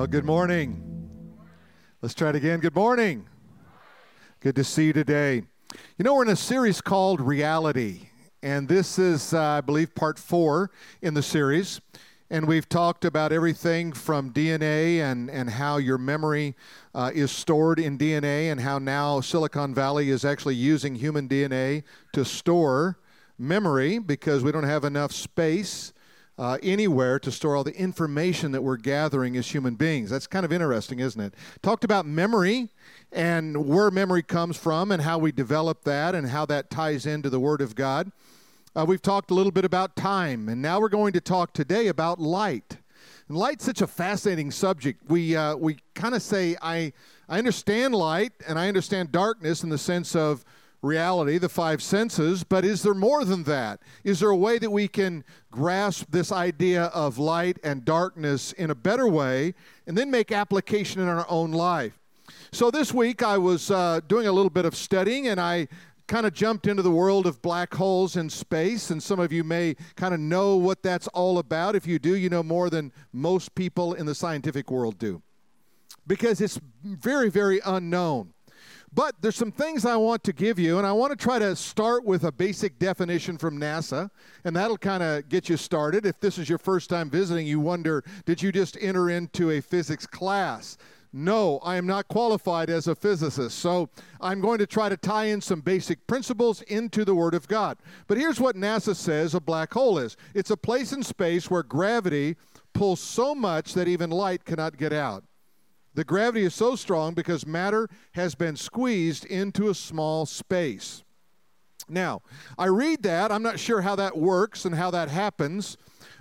Well, good morning. Let's try it again. Good morning. Good to see you today. You know, we're in a series called Reality, and this is, uh, I believe, part four in the series. And we've talked about everything from DNA and, and how your memory uh, is stored in DNA, and how now Silicon Valley is actually using human DNA to store memory because we don't have enough space uh, anywhere to store all the information that we're gathering as human beings. That's kind of interesting, isn't it? Talked about memory and where memory comes from and how we develop that and how that ties into the Word of God. Uh, we've talked a little bit about time, and now we're going to talk today about light. And light's such a fascinating subject. We uh, we kind of say I I understand light and I understand darkness in the sense of reality, the five senses, but is there more than that? Is there a way that we can grasp this idea of light and darkness in a better way and then make application in our own life? So this week I was uh, doing a little bit of studying and I kind of jumped into the world of black holes in space, and some of you may kind of know what that's all about. If you do, you know more than most people in the scientific world do because it's very, very unknown. But there's some things I want to give you, and I want to try to start with a basic definition from NASA, and that'll kind of get you started. If this is your first time visiting, you wonder, did you just enter into a physics class? No, I am not qualified as a physicist. So I'm going to try to tie in some basic principles into the Word of God. But here's what NASA says a black hole is it's a place in space where gravity pulls so much that even light cannot get out. The gravity is so strong because matter has been squeezed into a small space. Now, I read that. I'm not sure how that works and how that happens,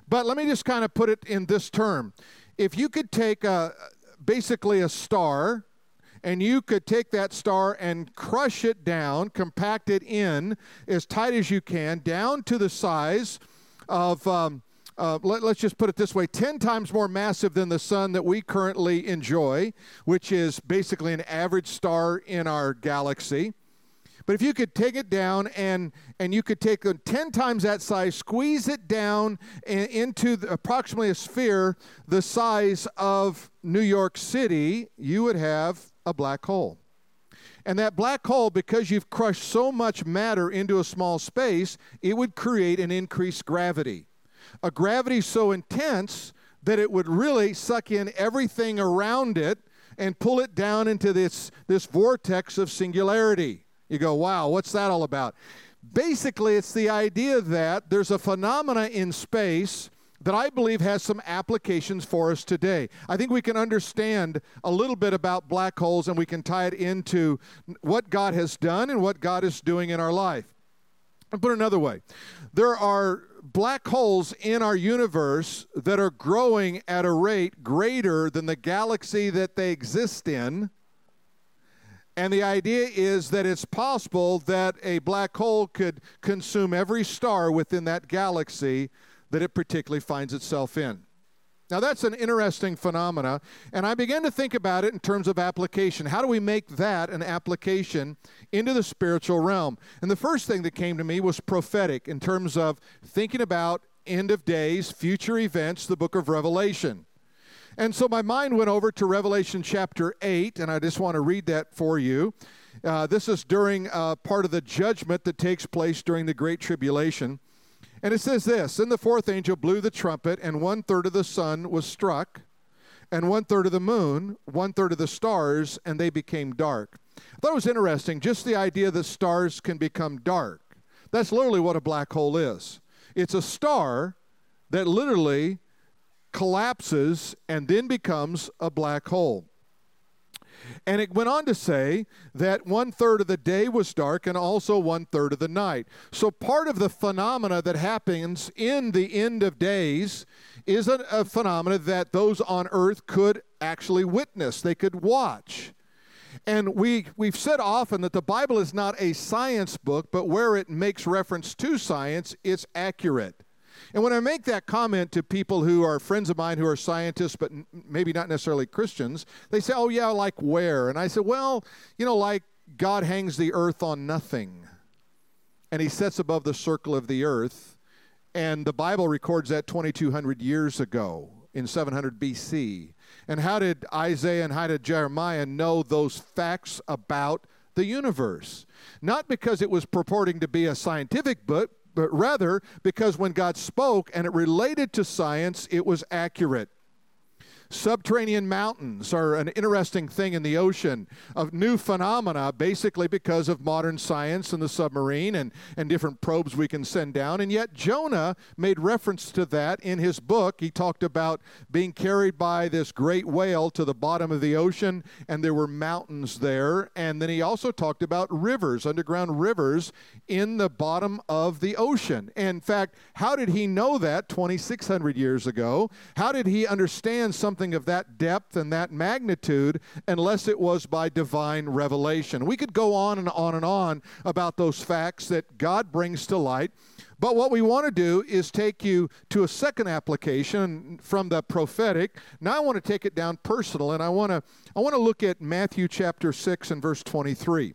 but let me just kind of put it in this term. If you could take a, basically a star, and you could take that star and crush it down, compact it in as tight as you can, down to the size of. Um, uh, let, us just put it this way 10 times more massive than the sun that we currently enjoy, which is basically an average star in our galaxy. But if you could take it down and, and you could take 10 times that size, squeeze it down into the, approximately a sphere the size of New York City, you would have a black hole. And that black hole, because you've crushed so much matter into a small space, it would create an increased gravity a gravity so intense that it would really suck in everything around it and pull it down into this, this vortex of singularity. You go, wow, what's that all about? Basically, it's the idea that there's a phenomena in space that I believe has some applications for us today. I think we can understand a little bit about black holes and we can tie it into what God has done and what God is doing in our life. I'll put it another way there are black holes in our universe that are growing at a rate greater than the galaxy that they exist in. And the idea is that it's possible that a black hole could consume every star within that galaxy that it particularly finds itself in. Now, that's an interesting phenomena, and I began to think about it in terms of application. How do we make that an application into the spiritual realm? And the first thing that came to me was prophetic in terms of thinking about end of days, future events, the book of Revelation. And so my mind went over to Revelation chapter 8, and I just want to read that for you. Uh, this is during uh, part of the judgment that takes place during the Great Tribulation. And it says this Then the fourth angel blew the trumpet, and one third of the sun was struck, and one third of the moon, one third of the stars, and they became dark. I thought it was interesting, just the idea that stars can become dark. That's literally what a black hole is. It's a star that literally collapses and then becomes a black hole. And it went on to say that one third of the day was dark and also one third of the night. So part of the phenomena that happens in the end of days is a, a phenomena that those on earth could actually witness, they could watch. And we, we've said often that the Bible is not a science book, but where it makes reference to science, it's accurate. And when I make that comment to people who are friends of mine who are scientists, but n- maybe not necessarily Christians, they say, oh, yeah, like where? And I say, well, you know, like God hangs the earth on nothing, and he sets above the circle of the earth. And the Bible records that 2,200 years ago. in 700 BC? And how did Isaiah and how did Jeremiah know those facts about the universe? Not because it was purporting to be a scientific book, but rather because when God spoke and it related to science, it was accurate. Subterranean mountains are an interesting thing in the ocean of new phenomena, basically because of modern science and the submarine and, and different probes we can send down. And yet, Jonah made reference to that in his book. He talked about being carried by this great whale to the bottom of the ocean, and there were mountains there. And then he also talked about rivers, underground rivers in the bottom of the ocean. In fact, how did he know that 2,600 years ago? How did he understand something? Something of that depth and that magnitude unless it was by divine revelation. We could go on and on and on about those facts that God brings to light. But what we want to do is take you to a second application from the prophetic. Now I want to take it down personal and I want to I want to look at Matthew chapter 6 and verse 23.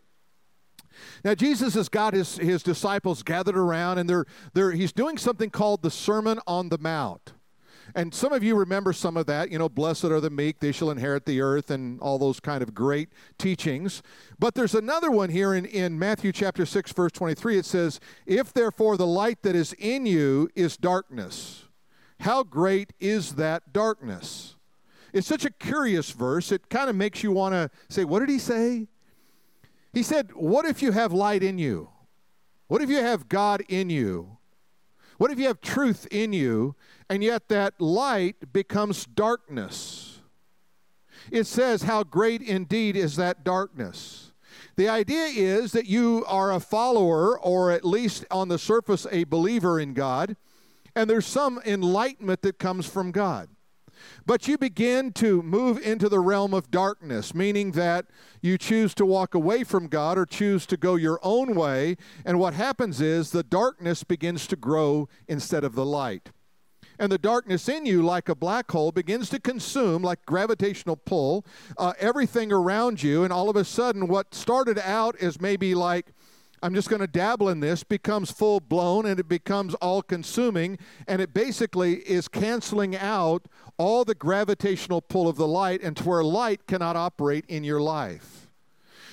Now Jesus has got his, his disciples gathered around and they're, they're, he's doing something called the Sermon on the Mount. And some of you remember some of that, you know, blessed are the meek, they shall inherit the earth, and all those kind of great teachings. But there's another one here in, in Matthew chapter 6, verse 23. It says, If therefore the light that is in you is darkness, how great is that darkness? It's such a curious verse. It kind of makes you want to say, What did he say? He said, What if you have light in you? What if you have God in you? What if you have truth in you and yet that light becomes darkness? It says, How great indeed is that darkness. The idea is that you are a follower, or at least on the surface, a believer in God, and there's some enlightenment that comes from God. But you begin to move into the realm of darkness, meaning that you choose to walk away from God or choose to go your own way. And what happens is the darkness begins to grow instead of the light. And the darkness in you, like a black hole, begins to consume, like gravitational pull, uh, everything around you. And all of a sudden, what started out as maybe like I'm just going to dabble in this, becomes full blown and it becomes all consuming. And it basically is canceling out all the gravitational pull of the light and to where light cannot operate in your life.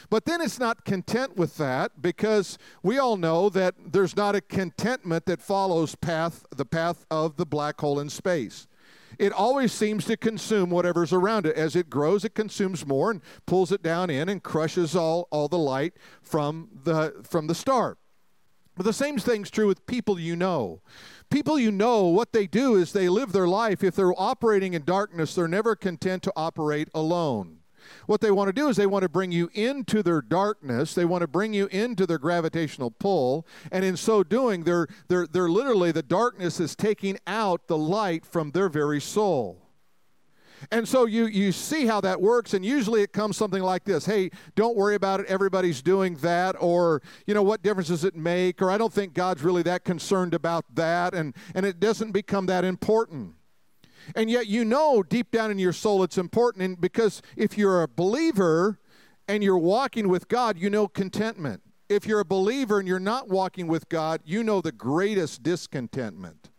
But then it's not content with that because we all know that there's not a contentment that follows path the path of the black hole in space it always seems to consume whatever's around it. As it grows, it consumes more and pulls it down in and crushes all, all the light from the, from the star. But the same thing's true with people you know. People you know, what they do is they live their life. If they're operating in darkness, they're never content to operate alone. What they want to do is they want to bring you into their darkness. They want to bring you into their gravitational pull. And in so doing, they're, they're, they're literally, the darkness is taking out the light from their very soul. And so you, you see how that works, and usually it comes something like this Hey, don't worry about it. Everybody's doing that. Or, you know, what difference does it make? Or, I don't think God's really that concerned about that. And, and it doesn't become that important. And yet you know deep down in your soul it's important and because if you're a believer and you're walking with God, you know contentment. If you're a believer and you're not walking with God, you know the greatest discontentment.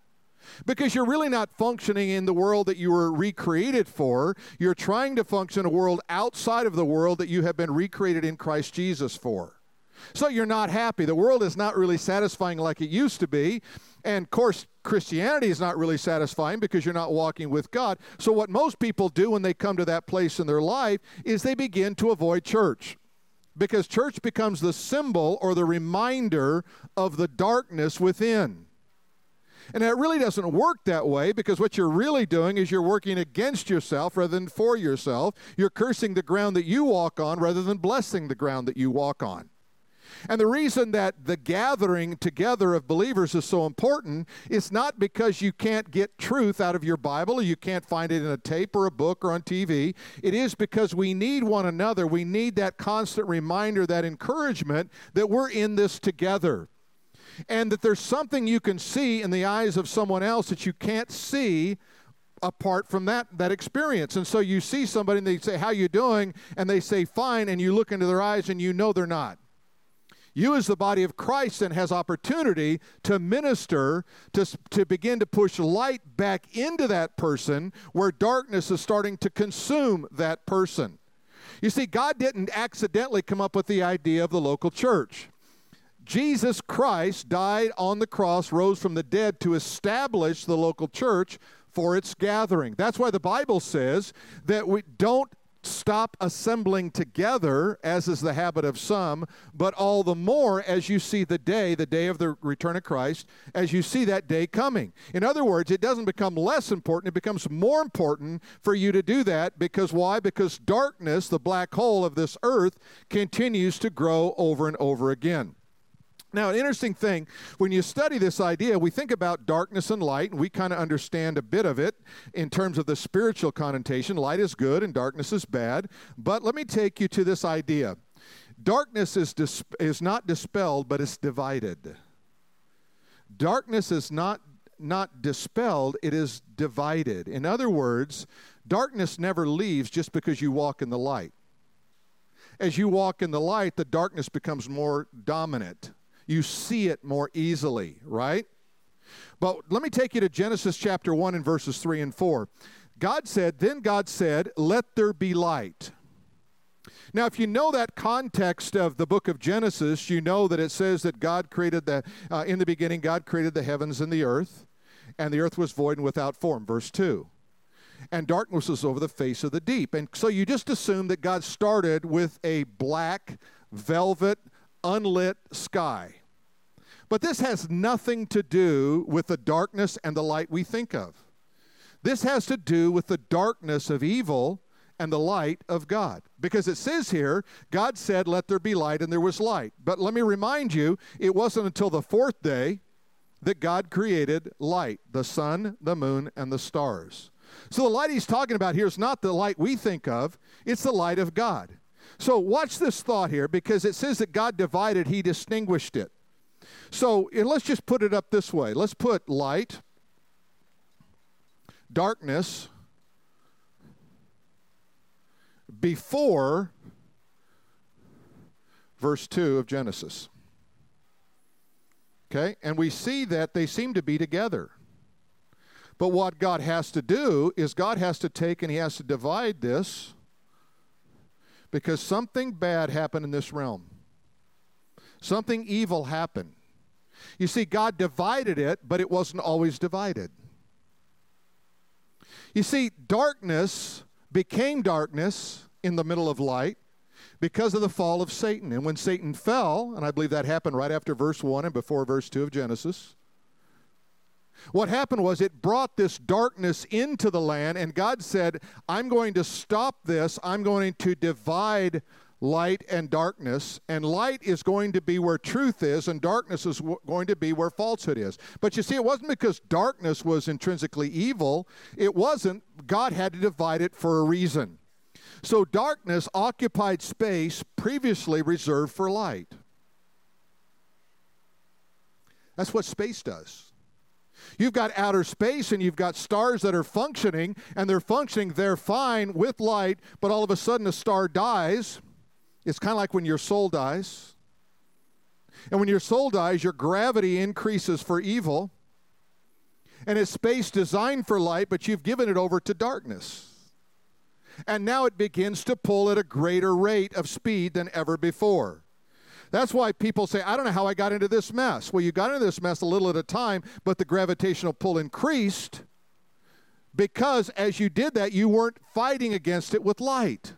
Because you're really not functioning in the world that you were recreated for. You're trying to function a world outside of the world that you have been recreated in Christ Jesus for. So you're not happy. The world is not really satisfying like it used to be. And of course, Christianity is not really satisfying because you're not walking with God. So, what most people do when they come to that place in their life is they begin to avoid church because church becomes the symbol or the reminder of the darkness within. And it really doesn't work that way because what you're really doing is you're working against yourself rather than for yourself. You're cursing the ground that you walk on rather than blessing the ground that you walk on. And the reason that the gathering together of believers is so important is not because you can't get truth out of your Bible or you can't find it in a tape or a book or on TV. It is because we need one another. We need that constant reminder, that encouragement that we're in this together. And that there's something you can see in the eyes of someone else that you can't see apart from that that experience and so you see somebody and they say how you doing and they say fine and you look into their eyes and you know they're not You, as the body of Christ, then has opportunity to minister, to, to begin to push light back into that person where darkness is starting to consume that person. You see, God didn't accidentally come up with the idea of the local church. Jesus Christ died on the cross, rose from the dead to establish the local church for its gathering. That's why the Bible says that we don't stop assembling together, as is the habit of some, but all the more as you see the day, the day of the return of Christ, as you see that day coming. In other words, it doesn't become less important, it becomes more important for you to do that because why? Because darkness, the black hole of this earth, continues to grow over and over again. Now, an interesting thing, when you study this idea, we think about darkness and light, and we kind of understand a bit of it in terms of the spiritual connotation. Light is good and darkness is bad. But let me take you to this idea darkness is, dis- is not dispelled, but it's divided. Darkness is not, not dispelled, it is divided. In other words, darkness never leaves just because you walk in the light. As you walk in the light, the darkness becomes more dominant you see it more easily, right? But let me take you to Genesis chapter 1 and verses 3 and 4. God said, Then God said, Let there be light. Now, if you know that context of the book of Genesis, you know that it says that God created the, uh, in the beginning, God created the heavens and the earth, and the earth was void and without form. Verse 2. And darkness was over the face of the deep. And so you just assume that God started with a black, velvet, unlit sky. But this has nothing to do with the darkness and the light we think of. This has to do with the darkness of evil and the light of God. Because it says here, God said, Let there be light, and there was light. But let me remind you, it wasn't until the fourth day that God created light the sun, the moon, and the stars. So the light he's talking about here is not the light we think of, it's the light of God. So watch this thought here because it says that God divided, he distinguished it. So let's just put it up this way let's put light, darkness, before verse 2 of Genesis. Okay? And we see that they seem to be together. But what God has to do is God has to take and He has to divide this because something bad happened in this realm. Something evil happened. You see, God divided it, but it wasn't always divided. You see, darkness became darkness in the middle of light because of the fall of Satan. And when Satan fell, and I believe that happened right after verse 1 and before verse 2 of Genesis, what happened was it brought this darkness into the land, and God said, I'm going to stop this. I'm going to divide light and darkness, and light is going to be where truth is, and darkness is w- going to be where falsehood is. But you see, it wasn't because darkness was intrinsically evil, it wasn't. God had to divide it for a reason. So darkness occupied space previously reserved for light. That's what space does. You've got outer space and you've got stars that are functioning, and they're functioning, they're fine with light, but all of a sudden a star dies it's kind of like when your soul dies. And when your soul dies, your gravity increases for evil. And it's space designed for light, but you've given it over to darkness. And now it begins to pull at a greater rate of speed than ever before. That's why people say, I don't know how I got into this mess. Well, you got into this mess a little at a time, but the gravitational pull increased because as you did that, you weren't fighting against it with light.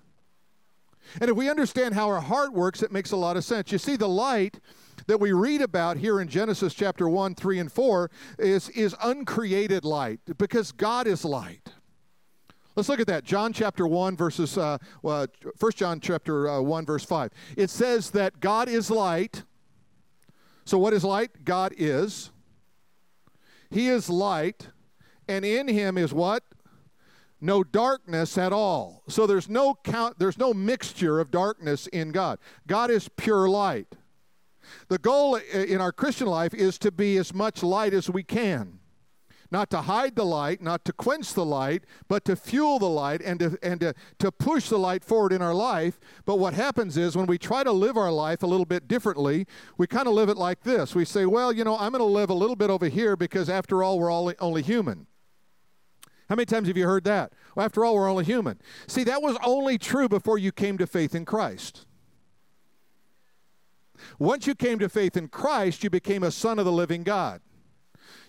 And if we understand how our heart works, it makes a lot of sense. You see, the light that we read about here in Genesis chapter 1, 3, and 4 is, is uncreated light because God is light. Let's look at that. John chapter 1, verses, uh, uh, 1 John chapter uh, 1, verse 5. It says that God is light. So, what is light? God is. He is light, and in him is what? no darkness at all. So there's no count, there's no mixture of darkness in God. God is pure light. The goal in our Christian life is to be as much light as we can. Not to hide the light, not to quench the light, but to fuel the light and to, and to, to push the light forward in our life. But what happens is when we try to live our life a little bit differently, we kind of live it like this. We say, well, you know, I'm going to live a little bit over here because after all, we're all, only human. How many times have you heard that? Well, after all, we're only human. See, that was only true before you came to faith in Christ. Once you came to faith in Christ, you became a son of the living God.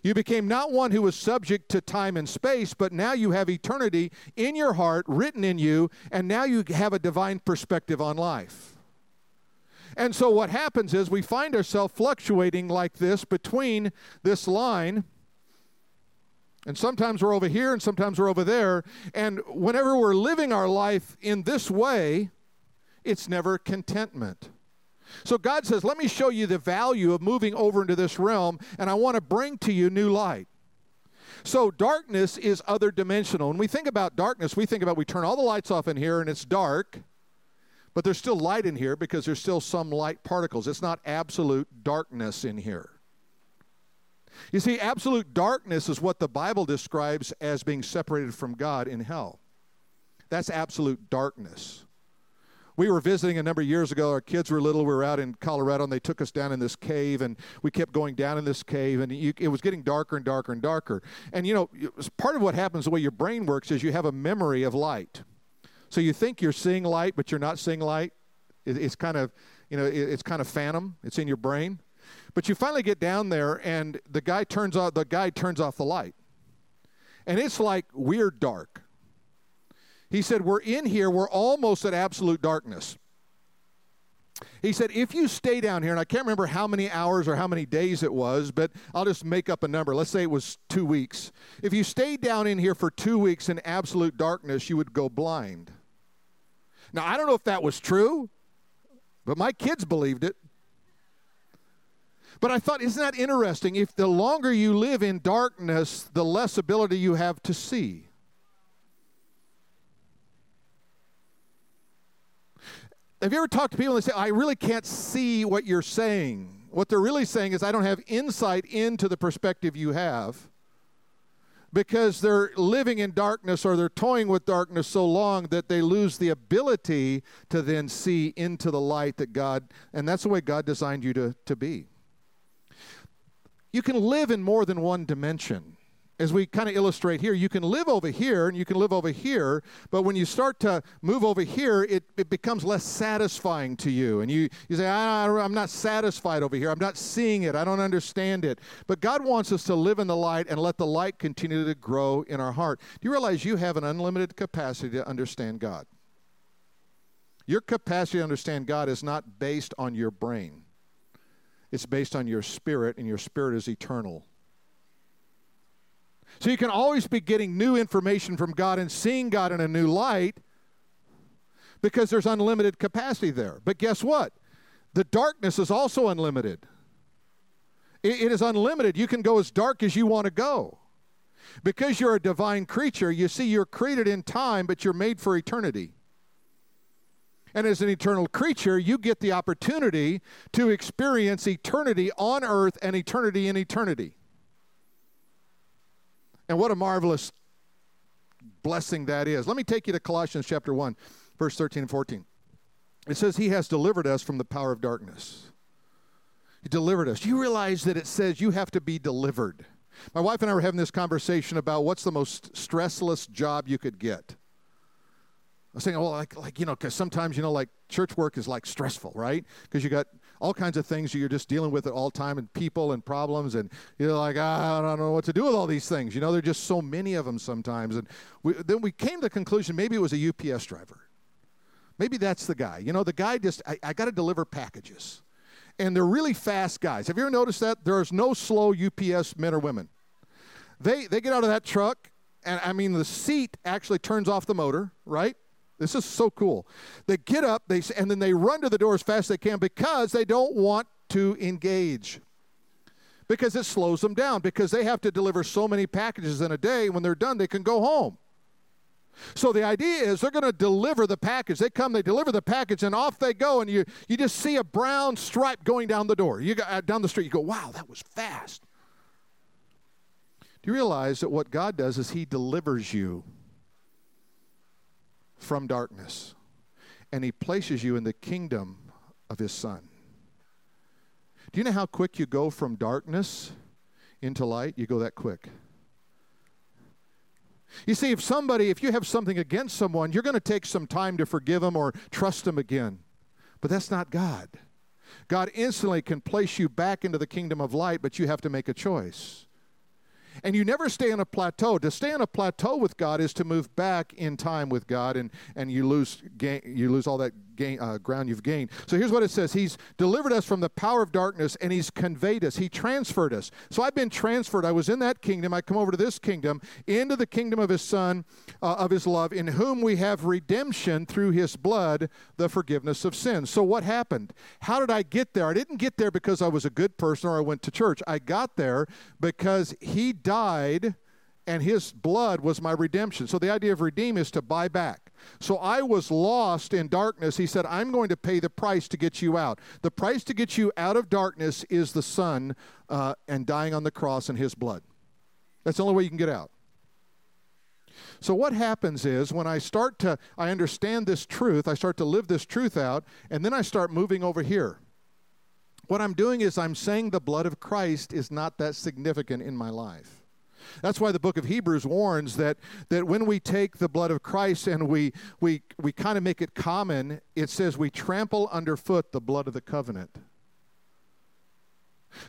You became not one who was subject to time and space, but now you have eternity in your heart, written in you, and now you have a divine perspective on life. And so what happens is we find ourselves fluctuating like this between this line. And sometimes we're over here and sometimes we're over there. And whenever we're living our life in this way, it's never contentment. So God says, Let me show you the value of moving over into this realm, and I want to bring to you new light. So, darkness is other dimensional. When we think about darkness, we think about we turn all the lights off in here and it's dark, but there's still light in here because there's still some light particles. It's not absolute darkness in here. You see, absolute darkness is what the Bible describes as being separated from God in hell. That's absolute darkness we were visiting a number of years ago. Our kids were little. We were out in Colorado, and they took us down in this cave, and we kept going down in this cave, and you, it was getting darker and darker and darker. And you know, part of what happens the way your brain works is you have a memory of light. So you think you're seeing light, but you're not seeing light. It, it's kind of, you know, it, it's kind of phantom. It's in your brain. But you finally get down there, and the guy turns off the guy turns off the light, and it's like weird dark. He said, We're in here, we're almost at absolute darkness. He said, if you stay down here, and I can't remember how many hours or how many days it was, but I'll just make up a number. Let's say it was two weeks. If you stayed down in here for two weeks in absolute darkness, you would go blind. Now, I don't know if that was true, but my kids believed it. But I thought, isn't that interesting? If the longer you live in darkness, the less ability you have to see. Have you ever talked to people and they say, I really can't see what you're saying? What they're really saying is, I don't have insight into the perspective you have because they're living in darkness or they're toying with darkness so long that they lose the ability to then see into the light that God, and that's the way God designed you to, to be. You can live in more than one dimension as we kind of illustrate here, you can live over here and you can live over here, but when you start to move over here, it, it becomes less satisfying to you. And you, you say, I, I'm not satisfied over here. I'm not seeing it. I don't understand it. But God wants us to live in the light and let the light continue to grow in our heart. Do you realize you have an unlimited capacity to understand God? Your capacity to understand God is not based on your brain, it's based on your spirit, and your spirit is eternal. So you can always be getting new information from God and seeing God in a new light because there's unlimited capacity there. But guess what? The darkness is also unlimited. it, it is unlimited. You can go as dark as you want to go. Because you're a divine creature, you see, you're created in time, but you're made for eternity. And as an eternal creature, you get the opportunity to experience eternity on earth and eternity in eternity. And what a marvelous blessing that is. Let me take you to Colossians chapter 1, verse 13 and 14. It says, He has delivered us from the power of darkness. He delivered us. You realize that it says you have to be delivered. My wife and I were having this conversation about what's the most stressless job you could get. I was saying, well, like, like you know, because sometimes, you know, like church work is like stressful, right? Because you got all kinds of things you're just dealing with at all time and people and problems and you're like ah, i don't know what to do with all these things. You know there are just so many of them sometimes and we, then we came to the conclusion maybe it was a UPS driver. Maybe that's the guy. You know the guy just i, I got to deliver packages. And they're really fast guys. Have you ever noticed that? There's no slow UPS men or women. They they get out of that truck and i mean the seat actually turns off the motor right this is so cool. They get up, they and then they run to the door as fast as they can because they don't want to engage. Because it slows them down because they have to deliver so many packages in a day. When they're done, they can go home. So the idea is they're going to deliver the package. They come, they deliver the package, and off they go. And you you just see a brown stripe going down the door. You go uh, down the street. You go, wow, that was fast. Do you realize that what God does is He delivers you from darkness and He places you in the kingdom of His Son? Do you know how quick you go from darkness into light? You go that quick. You see, if somebody, if you have something against someone, you're going to take some time to forgive them or trust them again. But that's not God. God instantly can place you back into the kingdom of light, but you have to make a choice. And you never stay on a plateau. To stay on a plateau with God is to move back in time with God, and, and you lose you lose all that gain, uh, ground you've gained. So here's what it says: He's delivered us from the power of darkness, and He's conveyed us. He transferred us. So I've been transferred. I was in that kingdom. I come over to this kingdom, into the kingdom of His Son, uh, of His love, in whom we have redemption through His blood, the forgiveness of sins. So what happened? How did I get there? I didn't get there because I was a good person or I went to church. I got there because He died and his blood was my redemption. So the idea of redeem is to buy back. So I was lost in darkness. He said, I'm going to pay the price to get you out. The price to get you out of darkness is the Son uh, and dying on the cross in his blood. That's the only way you can get out. So what happens is when I start to I understand this truth, I start to live this truth out, and then I start moving over here. What I'm doing is I'm saying the blood of Christ is not that significant in my life. That's why the book of Hebrews warns that, that when we take the blood of Christ and we, we, we kind of make it common, it says we trample underfoot the blood of the covenant.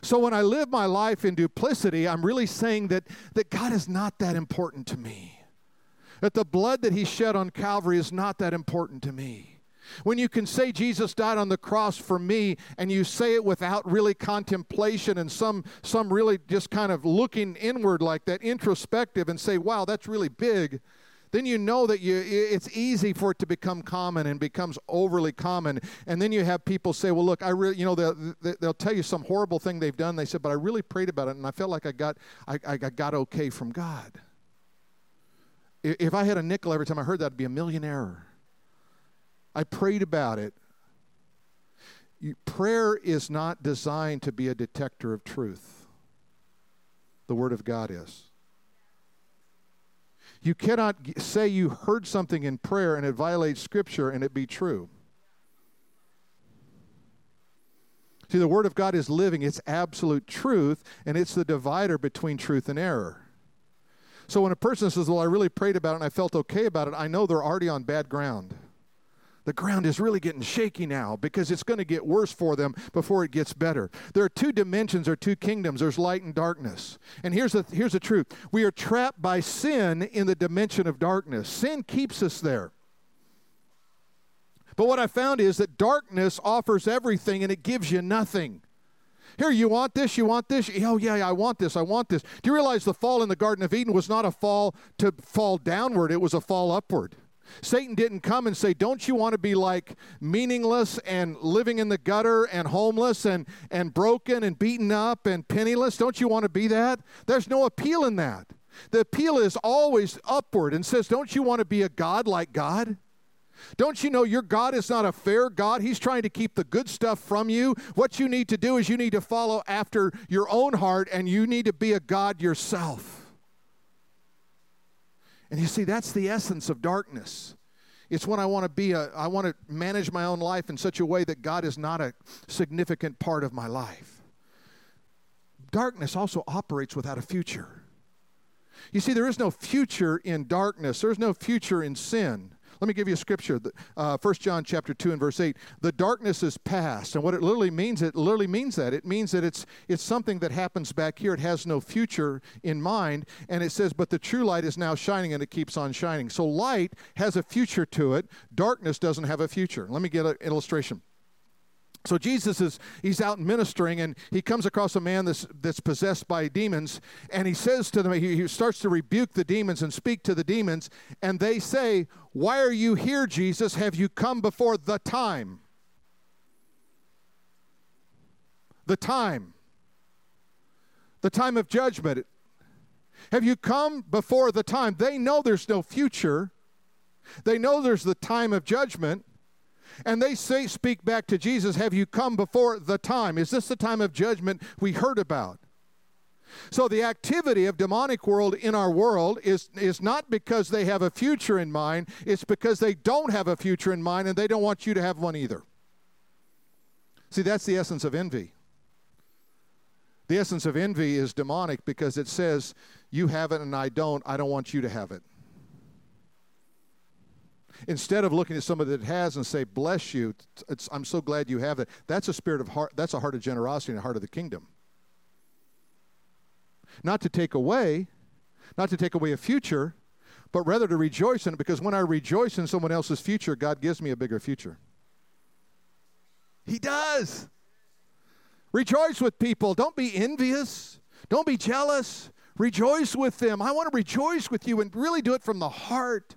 So when I live my life in duplicity, I'm really saying that, that God is not that important to me. That the blood that He shed on Calvary is not that important to me. When you can say Jesus died on the cross for me and you say it without really contemplation and some some really just kind of looking inward like that introspective and say wow that's really big then you know that you it's easy for it to become common and becomes overly common. And then you have people say well look i really you know they'll, they'll tell you some horrible thing they've done. They said but i really prayed about it and i felt like i got i, I got okay from god. If i had a nickel every time i heard that i'd be a millionaire I prayed about it. Prayer is not designed to be a detector of truth. The Word of God is. You cannot say you heard something in prayer and it violates Scripture and it be true. See, the Word of God is living, it's absolute truth, and it's the divider between truth and error. So when a person says, Well, I really prayed about it and I felt okay about it, I know they're already on bad ground the ground is really getting shaky now because it's going to get worse for them before it gets better. There are two dimensions or two kingdoms there's light and darkness. And here's the, here's the truth we are trapped by sin in the dimension of darkness, sin keeps us there. But what I found is that darkness offers everything and it gives you nothing. Here, you want this? You want this? Oh, yeah, yeah, I want this. I want this. Do you realize the fall in the Garden of Eden was not a fall to fall downward, it was a fall upward? Satan didn't come and say, Don't you want to be like meaningless and living in the gutter and homeless and, and broken and beaten up and penniless? Don't you want to be that? There's no appeal in that. The appeal is always upward and says, Don't you want to be a God like God? Don't you know your God is not a fair God? He's trying to keep the good stuff from you. What you need to do is you need to follow after your own heart and you need to be a God yourself. And you see, that's the essence of darkness. It's when I want to be a, I want to manage my own life in such a way that God is not a significant part of my life. Darkness also operates without a future. You see, there is no future in darkness, there's no future in sin. Let me give you a scripture. Uh, 1 John chapter 2 and verse 8. The darkness is past. And what it literally means, it literally means that. It means that it's, it's something that happens back here. It has no future in mind. And it says, but the true light is now shining and it keeps on shining. So light has a future to it. Darkness doesn't have a future. Let me get an illustration. So Jesus is he's out ministering and he comes across a man that's that's possessed by demons and he says to them he, he starts to rebuke the demons and speak to the demons and they say, "Why are you here, Jesus? Have you come before the time?" The time. The time of judgment. Have you come before the time? They know there's no future. They know there's the time of judgment. And they say, speak back to Jesus, Have you come before the time? Is this the time of judgment we heard about? So the activity of demonic world in our world is, is not because they have a future in mind, it's because they don't have a future in mind and they don't want you to have one either. See, that's the essence of envy. The essence of envy is demonic because it says, You have it and I don't. I don't want you to have it. Instead of looking at somebody that has and say, Bless you, I'm so glad you have it. That's a spirit of heart, that's a heart of generosity and a heart of the kingdom. Not to take away, not to take away a future, but rather to rejoice in it because when I rejoice in someone else's future, God gives me a bigger future. He does. Rejoice with people. Don't be envious. Don't be jealous. Rejoice with them. I want to rejoice with you and really do it from the heart.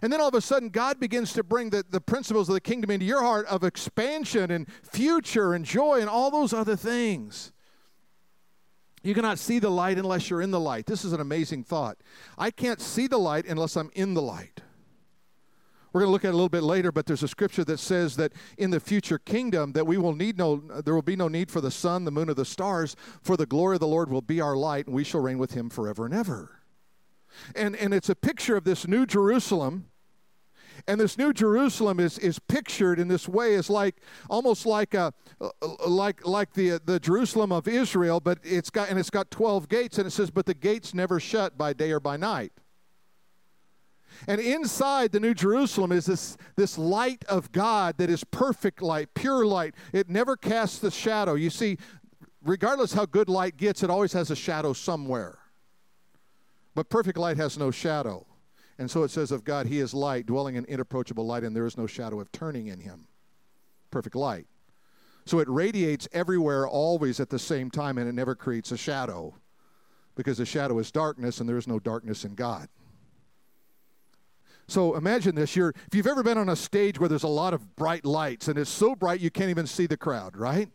And then all of a sudden, God begins to bring the, the principles of the kingdom into your heart of expansion and future and joy and all those other things. You cannot see the light unless you're in the light. This is an amazing thought. I can't see the light unless I'm in the light. We're going to look at it a little bit later, but there's a scripture that says that in the future kingdom that we will need no there will be no need for the sun, the moon or the stars, for the glory of the Lord will be our light and we shall reign with him forever and ever. And and it's a picture of this new Jerusalem and this new Jerusalem is, is pictured in this way as like almost like a uh, like like the the Jerusalem of Israel, but it's got and it's got 12 gates, and it says, but the gates never shut by day or by night. And inside the New Jerusalem is this, this light of God that is perfect light, pure light. It never casts the shadow. You see, regardless how good light gets, it always has a shadow somewhere. But perfect light has no shadow. And so it says of God, He is light, dwelling in inapproachable light, and there is no shadow of turning in Him. Perfect light. So it radiates everywhere, always at the same time, and it never creates a shadow because the shadow is darkness, and there is no darkness in God. So imagine this. You're, if you've ever been on a stage where there's a lot of bright lights and it's so bright you can't even see the crowd, right?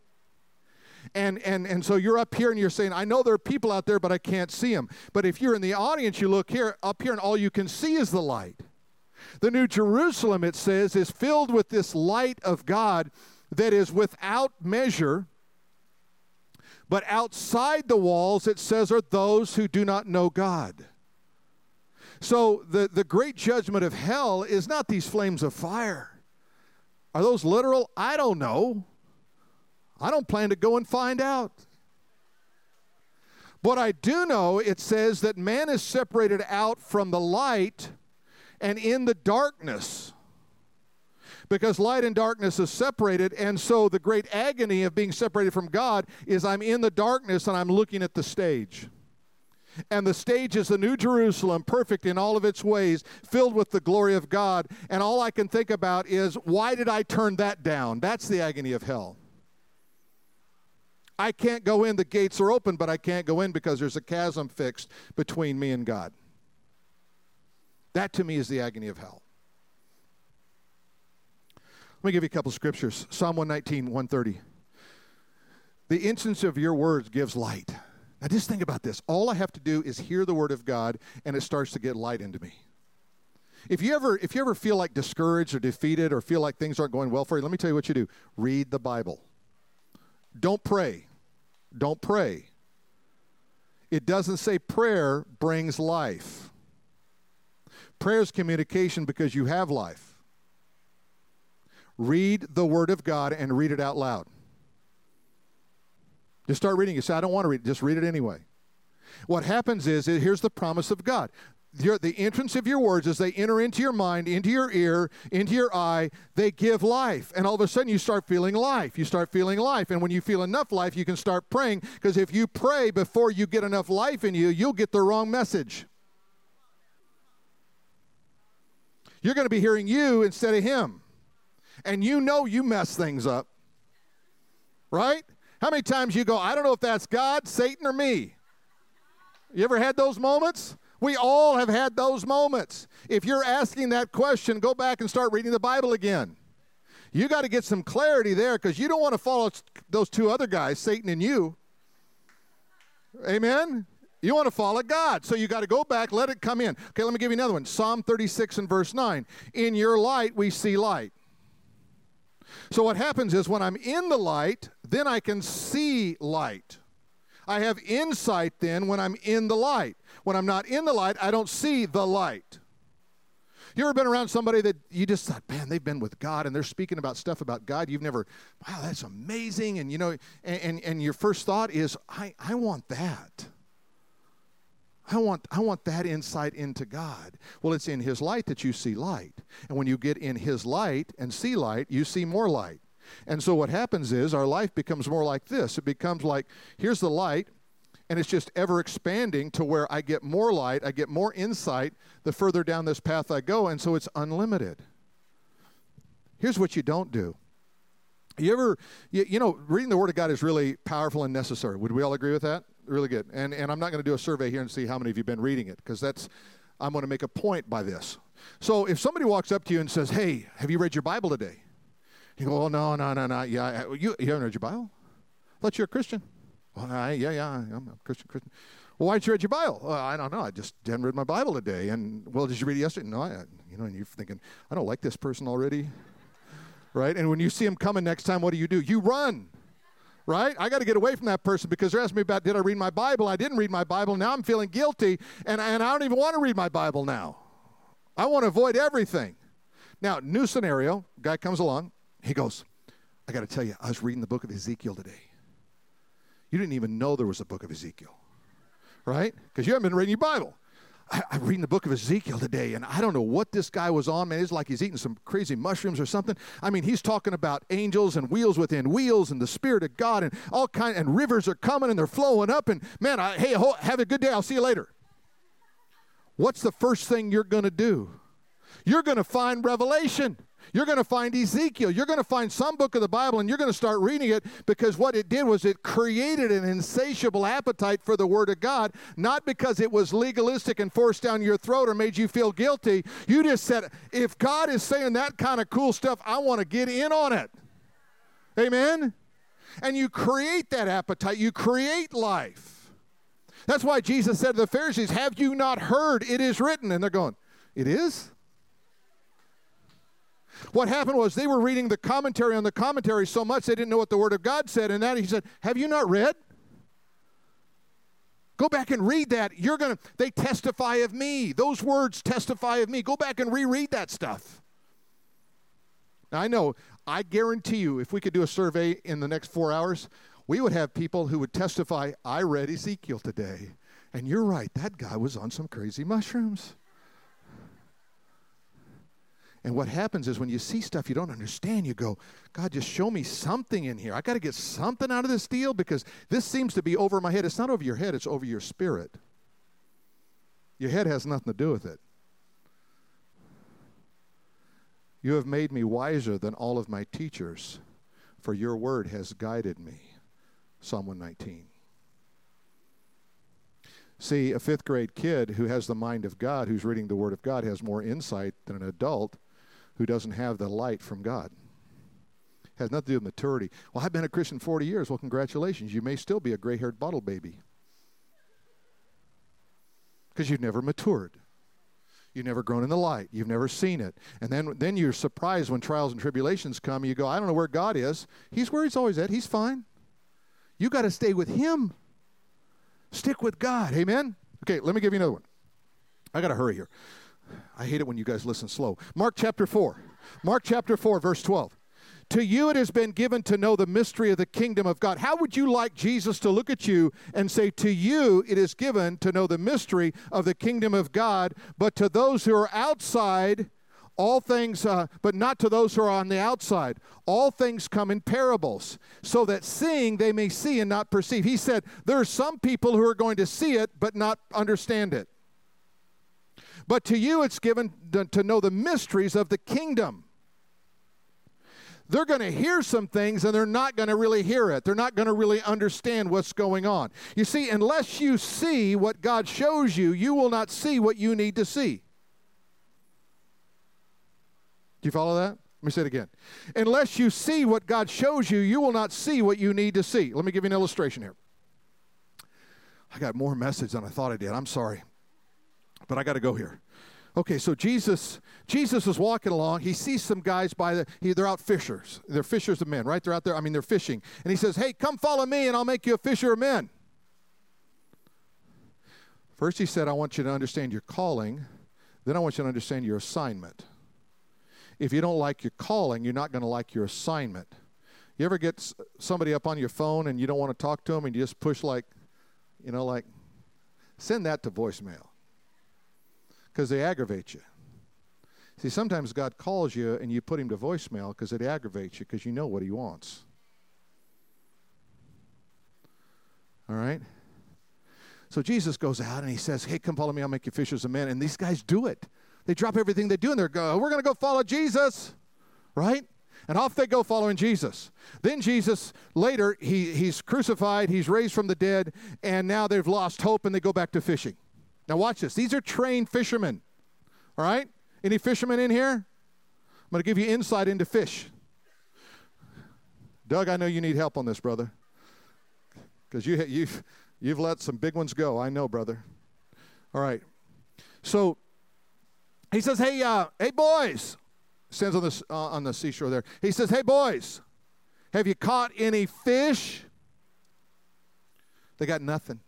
And, and, and so you're up here and you're saying, I know there are people out there, but I can't see them. But if you're in the audience, you look here, up here, and all you can see is the light. The New Jerusalem, it says, is filled with this light of God that is without measure. But outside the walls, it says, are those who do not know God. So the, the great judgment of hell is not these flames of fire. Are those literal? I don't know. I don't plan to go and find out. But I do know it says that man is separated out from the light and in the darkness. Because light and darkness is separated, and so the great agony of being separated from God is I'm in the darkness and I'm looking at the stage. And the stage is the New Jerusalem, perfect in all of its ways, filled with the glory of God. And all I can think about is, why did I turn that down? That's the agony of hell. I can't go in. The gates are open, but I can't go in because there's a chasm fixed between me and God. That to me is the agony of hell. Let me give you a couple scriptures. Psalm 119, 130. The instance of your words gives light. Now just think about this. All I have to do is hear the word of God and it starts to get light into me. If you ever if you ever feel like discouraged or defeated or feel like things aren't going well for you, let me tell you what you do. Read the Bible. Don't pray. Don't pray. It doesn't say prayer brings life. Prayer is communication because you have life. Read the Word of God and read it out loud. Just start reading. You say, I don't want to read it. Just read it anyway. What happens is, here's the promise of God your, the entrance of your words as they enter into your mind, into your ear, into your eye, they give life. And all of a sudden you start feeling life. You start feeling life. And when you feel enough life, you can start praying. Because if you pray before you get enough life in you, you'll get the wrong message. You're going to be hearing you instead of him. And you know you mess things up. Right? How many times you go, I don't know if that's God, Satan, or me? You ever had those moments? We all have had those moments. If you're asking that question, go back and start reading the Bible again. You got to get some clarity there because you don't want to follow those two other guys, Satan and you. Amen? You want to follow God. So you got to go back, let it come in. Okay, let me give you another one. Psalm 36 and verse 9. In your light we see light. So what happens is when I'm in the light, then I can see light. I have insight then when I'm in the light. When I'm not in the light, I don't see the light. You ever been around somebody that you just thought, man, they've been with God and they're speaking about stuff about God you've never, wow, that's amazing. And you know, and, and, and your first thought is, I, I want that. I want, I want that insight into God. Well, it's in His light that you see light. And when you get in His light and see light, you see more light. And so what happens is our life becomes more like this. It becomes like here's the light, and it's just ever expanding to where I get more light, I get more insight the further down this path I go, and so it's unlimited. Here's what you don't do. You ever, you, you know, reading the Word of God is really powerful and necessary. Would we all agree with that? really good. And, and I'm not going to do a survey here and see how many of you have been reading it because that's, I'm going to make a point by this. So if somebody walks up to you and says, Hey, have you read your Bible today? You go, Oh, no, no, no, no. Yeah, you, you haven't read your Bible? Thought you're a Christian. Well, I, yeah, yeah, I'm a Christian, Christian. Well, why didn't you read your Bible? Well, I don't know. I just didn't read my Bible today. And, well, did you read it yesterday? No, I, you know, and you're thinking, I don't like this person already. right? And when you see him coming next time, what do you do? You run right? I got to get away from that person because they're asking me about did I read my Bible? I didn't read my Bible. Now I'm feeling guilty, and, and I don't even want to read my Bible now. I want to avoid everything. Now, new scenario guy comes along. He goes, I got to tell you, I was reading the book of Ezekiel today. You didn't even know there was a book of Ezekiel, right? Because you haven't been reading your Bible. I, am reading the book of Ezekiel today, and I don't know what this guy was on, man. It's like he's eating some crazy mushrooms or something. I mean, he's talking about angels and wheels within wheels and the Spirit of God and all kind, and rivers are coming and they're flowing up. And man, I, hey, have a good day. I'll see you later. What's the first thing you're going to do? You're going to find revelation. You're going to find Ezekiel. You're going to find some book of the Bible and you're going to start reading it because what it did was it created an insatiable appetite for the Word of God, not because it was legalistic and forced down your throat or made you feel guilty. You just said, if God is saying that kind of cool stuff, I want to get in on it. Amen? And you create that appetite, you create life. That's why Jesus said to the Pharisees, Have you not heard? It is written. And they're going, It is? What happened was they were reading the commentary on the commentary so much they didn't know what the Word of God said. And that he said, Have you not read? Go back and read that. You're going to, they testify of me. Those words testify of me. Go back and reread that stuff. Now, I know, I guarantee you, if we could do a survey in the next four hours, we would have people who would testify, I read Ezekiel today. And you're right, that guy was on some crazy mushrooms. And what happens is when you see stuff you don't understand, you go, God, just show me something in here. I got to get something out of this deal because this seems to be over my head. It's not over your head, it's over your spirit. Your head has nothing to do with it. You have made me wiser than all of my teachers, for your word has guided me. Psalm 119. See, a fifth grade kid who has the mind of God, who's reading the Word of God, has more insight than an adult who doesn't have the light from God. Has nothing to do with maturity. Well, I've been a Christian 40 years. Well, congratulations. You may still be a gray haired bottle baby because you've never matured. You've never grown in the light. You've never seen it. And then, then you're surprised when trials and tribulations come. You go, I don't know where God is. He's where He's always at. He's fine. You got to stay with Him. Stick with God. Amen? Okay, let me give you another one. I got to hurry here. I hate it when you guys listen slow. Mark chapter 4. Mark chapter 4, verse 12. To you it has been given to know the mystery of the kingdom of God. How would you like Jesus to look at you and say, To you it is given to know the mystery of the kingdom of God, but to those who are outside, all things, uh, but not to those who are on the outside. All things come in parables, so that seeing they may see and not perceive. He said, There are some people who are going to see it, but not understand it. But to you it's given to know the mysteries of the kingdom. They're going to hear some things and they're not going to really hear it. They're not going to really understand what's going on. You see, unless you see what God shows you, you will not see what you need to see. Do you follow that? Let me say it again. Unless you see what God shows you, you will not see what you need to see. Let me give you an illustration here. I got more message than I thought I did. I'm sorry but I got to go here. Okay, so Jesus, Jesus is walking along. He sees some guys by the. He, they're out fishers. They're fishers of men, right? They're out there. I mean, they're fishing, and he says, "Hey, come follow me, and I'll make you a fisher of men." First, he said, I want you to understand your calling. Then, I want you to understand your assignment. If you don't like your calling, you're not going to like your assignment. You ever get somebody up on your phone and you don't want to talk to them and you just push, like, you know, like, send that to voicemail because they aggravate you. See, sometimes God calls you and you put him to voicemail because it aggravates you because you know what he wants. All right? So Jesus goes out and he says, Hey, come follow me, I'll make you fishers of men. And these guys do it. They drop everything they do and they're go, We're going to go follow Jesus, right? And off they go following Jesus. Then Jesus, later, he, he's crucified, he's raised from the dead, and now they've lost hope and they go back to fishing. Now, watch this. These are trained fishermen, all right? Any fishermen in here? I'm going to give you insight into fish. Doug, I know you need help on this, brother. Because you, you've, You've let some big ones go. I know, brother. All right. So he says, "Hey, uh, hey, boys." Stands on the uh, on the seashore there. He says, "Hey, boys, have you caught any fish?" They got nothing.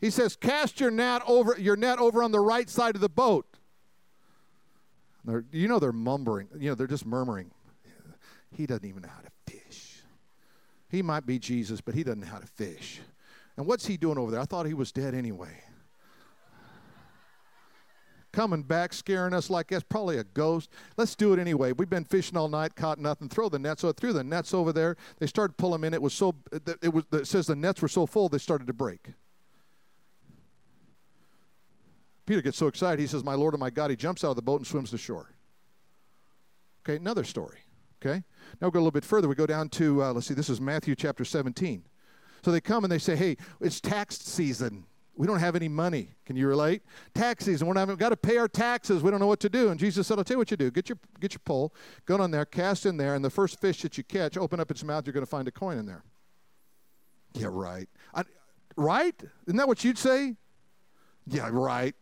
He says, "Cast your net over your net over on the right side of the boat." They're, you know they're mumbling. You know they're just murmuring. He doesn't even know how to fish. He might be Jesus, but he doesn't know how to fish. And what's he doing over there? I thought he was dead anyway. Coming back, scaring us like that's probably a ghost. Let's do it anyway. We've been fishing all night, caught nothing. Throw the nets. So I threw the nets over there. They started pulling in. It was so. It was. It says the nets were so full they started to break. Peter gets so excited. He says, "My Lord and my God!" He jumps out of the boat and swims to shore. Okay, another story. Okay, now we go a little bit further. We go down to uh, let's see. This is Matthew chapter 17. So they come and they say, hey, it's tax season. We don't have any money. Can you relate? Tax season. We're not, we've got to pay our taxes. We don't know what to do. And Jesus said, I'll tell you what you do. Get your, get your pole, go down there, cast in there, and the first fish that you catch, open up its mouth, you're going to find a coin in there. Yeah, right. I, right? Isn't that what you'd say? Yeah, right.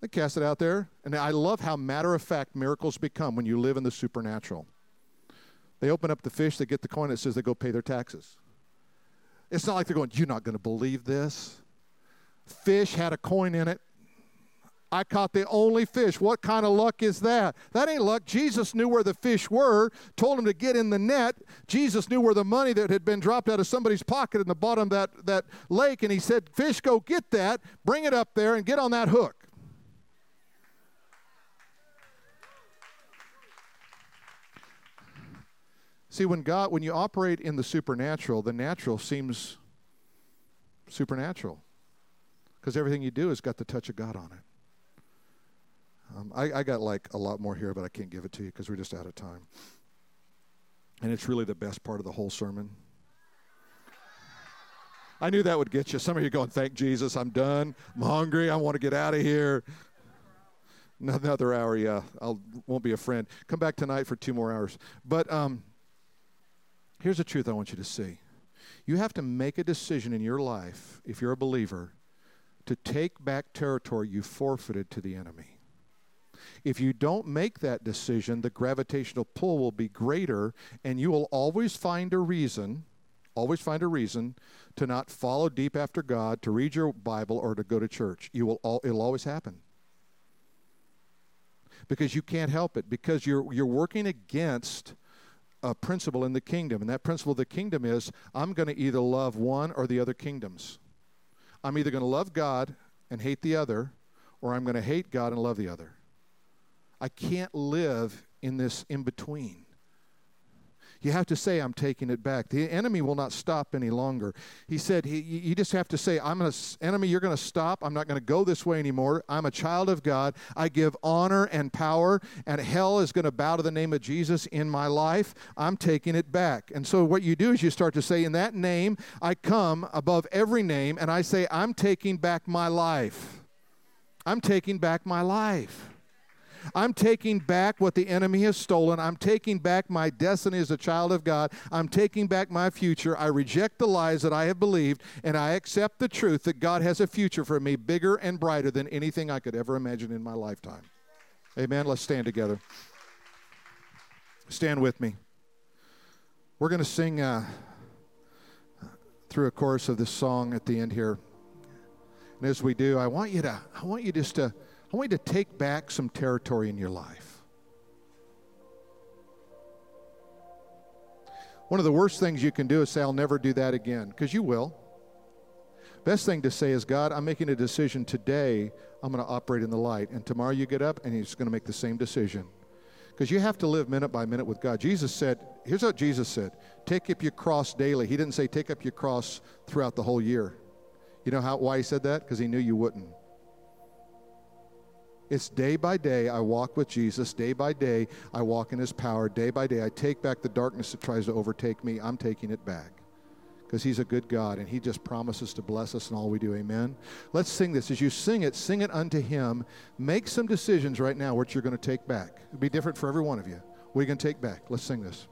They cast it out there. And I love how matter of fact miracles become when you live in the supernatural. They open up the fish, they get the coin, it says they go pay their taxes. It's not like they're going, You're not going to believe this. Fish had a coin in it. I caught the only fish. What kind of luck is that? That ain't luck. Jesus knew where the fish were, told him to get in the net. Jesus knew where the money that had been dropped out of somebody's pocket in the bottom of that, that lake, and he said, Fish, go get that, bring it up there, and get on that hook. See, when God, when you operate in the supernatural, the natural seems supernatural because everything you do has got the touch of God on it. Um, I, I got like a lot more here, but I can't give it to you because we're just out of time. And it's really the best part of the whole sermon. I knew that would get you. Some of you going, thank Jesus, I'm done. I'm hungry. I want to get out of here. Another hour, yeah. I won't be a friend. Come back tonight for two more hours. But um, Here's the truth I want you to see. You have to make a decision in your life, if you're a believer, to take back territory you forfeited to the enemy. If you don't make that decision, the gravitational pull will be greater, and you will always find a reason, always find a reason to not follow deep after God, to read your Bible, or to go to church. You will all, it'll always happen. Because you can't help it, because you're, you're working against a principle in the kingdom. And that principle of the kingdom is I'm going to either love one or the other kingdoms. I'm either going to love God and hate the other, or I'm going to hate God and love the other. I can't live in this in between. You have to say, I'm taking it back. The enemy will not stop any longer. He said, he, You just have to say, I'm to, enemy, you're going to stop. I'm not going to go this way anymore. I'm a child of God. I give honor and power, and hell is going to bow to the name of Jesus in my life. I'm taking it back. And so, what you do is you start to say, In that name, I come above every name, and I say, I'm taking back my life. I'm taking back my life. I'm taking back what the enemy has stolen. I'm taking back my destiny as a child of God. I'm taking back my future. I reject the lies that I have believed, and I accept the truth that God has a future for me bigger and brighter than anything I could ever imagine in my lifetime. Amen. Let's stand together. Stand with me. We're going to sing uh, through a chorus of this song at the end here. And as we do, I want you to, I want you just to, I want you to take back some territory in your life. One of the worst things you can do is say, I'll never do that again, because you will. Best thing to say is, God, I'm making a decision today. I'm going to operate in the light. And tomorrow you get up and he's going to make the same decision. Because you have to live minute by minute with God. Jesus said, here's what Jesus said take up your cross daily. He didn't say take up your cross throughout the whole year. You know how, why he said that? Because he knew you wouldn't. It's day by day I walk with Jesus. Day by day I walk in his power. Day by day I take back the darkness that tries to overtake me. I'm taking it back because he's a good God and he just promises to bless us in all we do. Amen. Let's sing this. As you sing it, sing it unto him. Make some decisions right now what you're going to take back. It'll be different for every one of you. What are you going to take back? Let's sing this.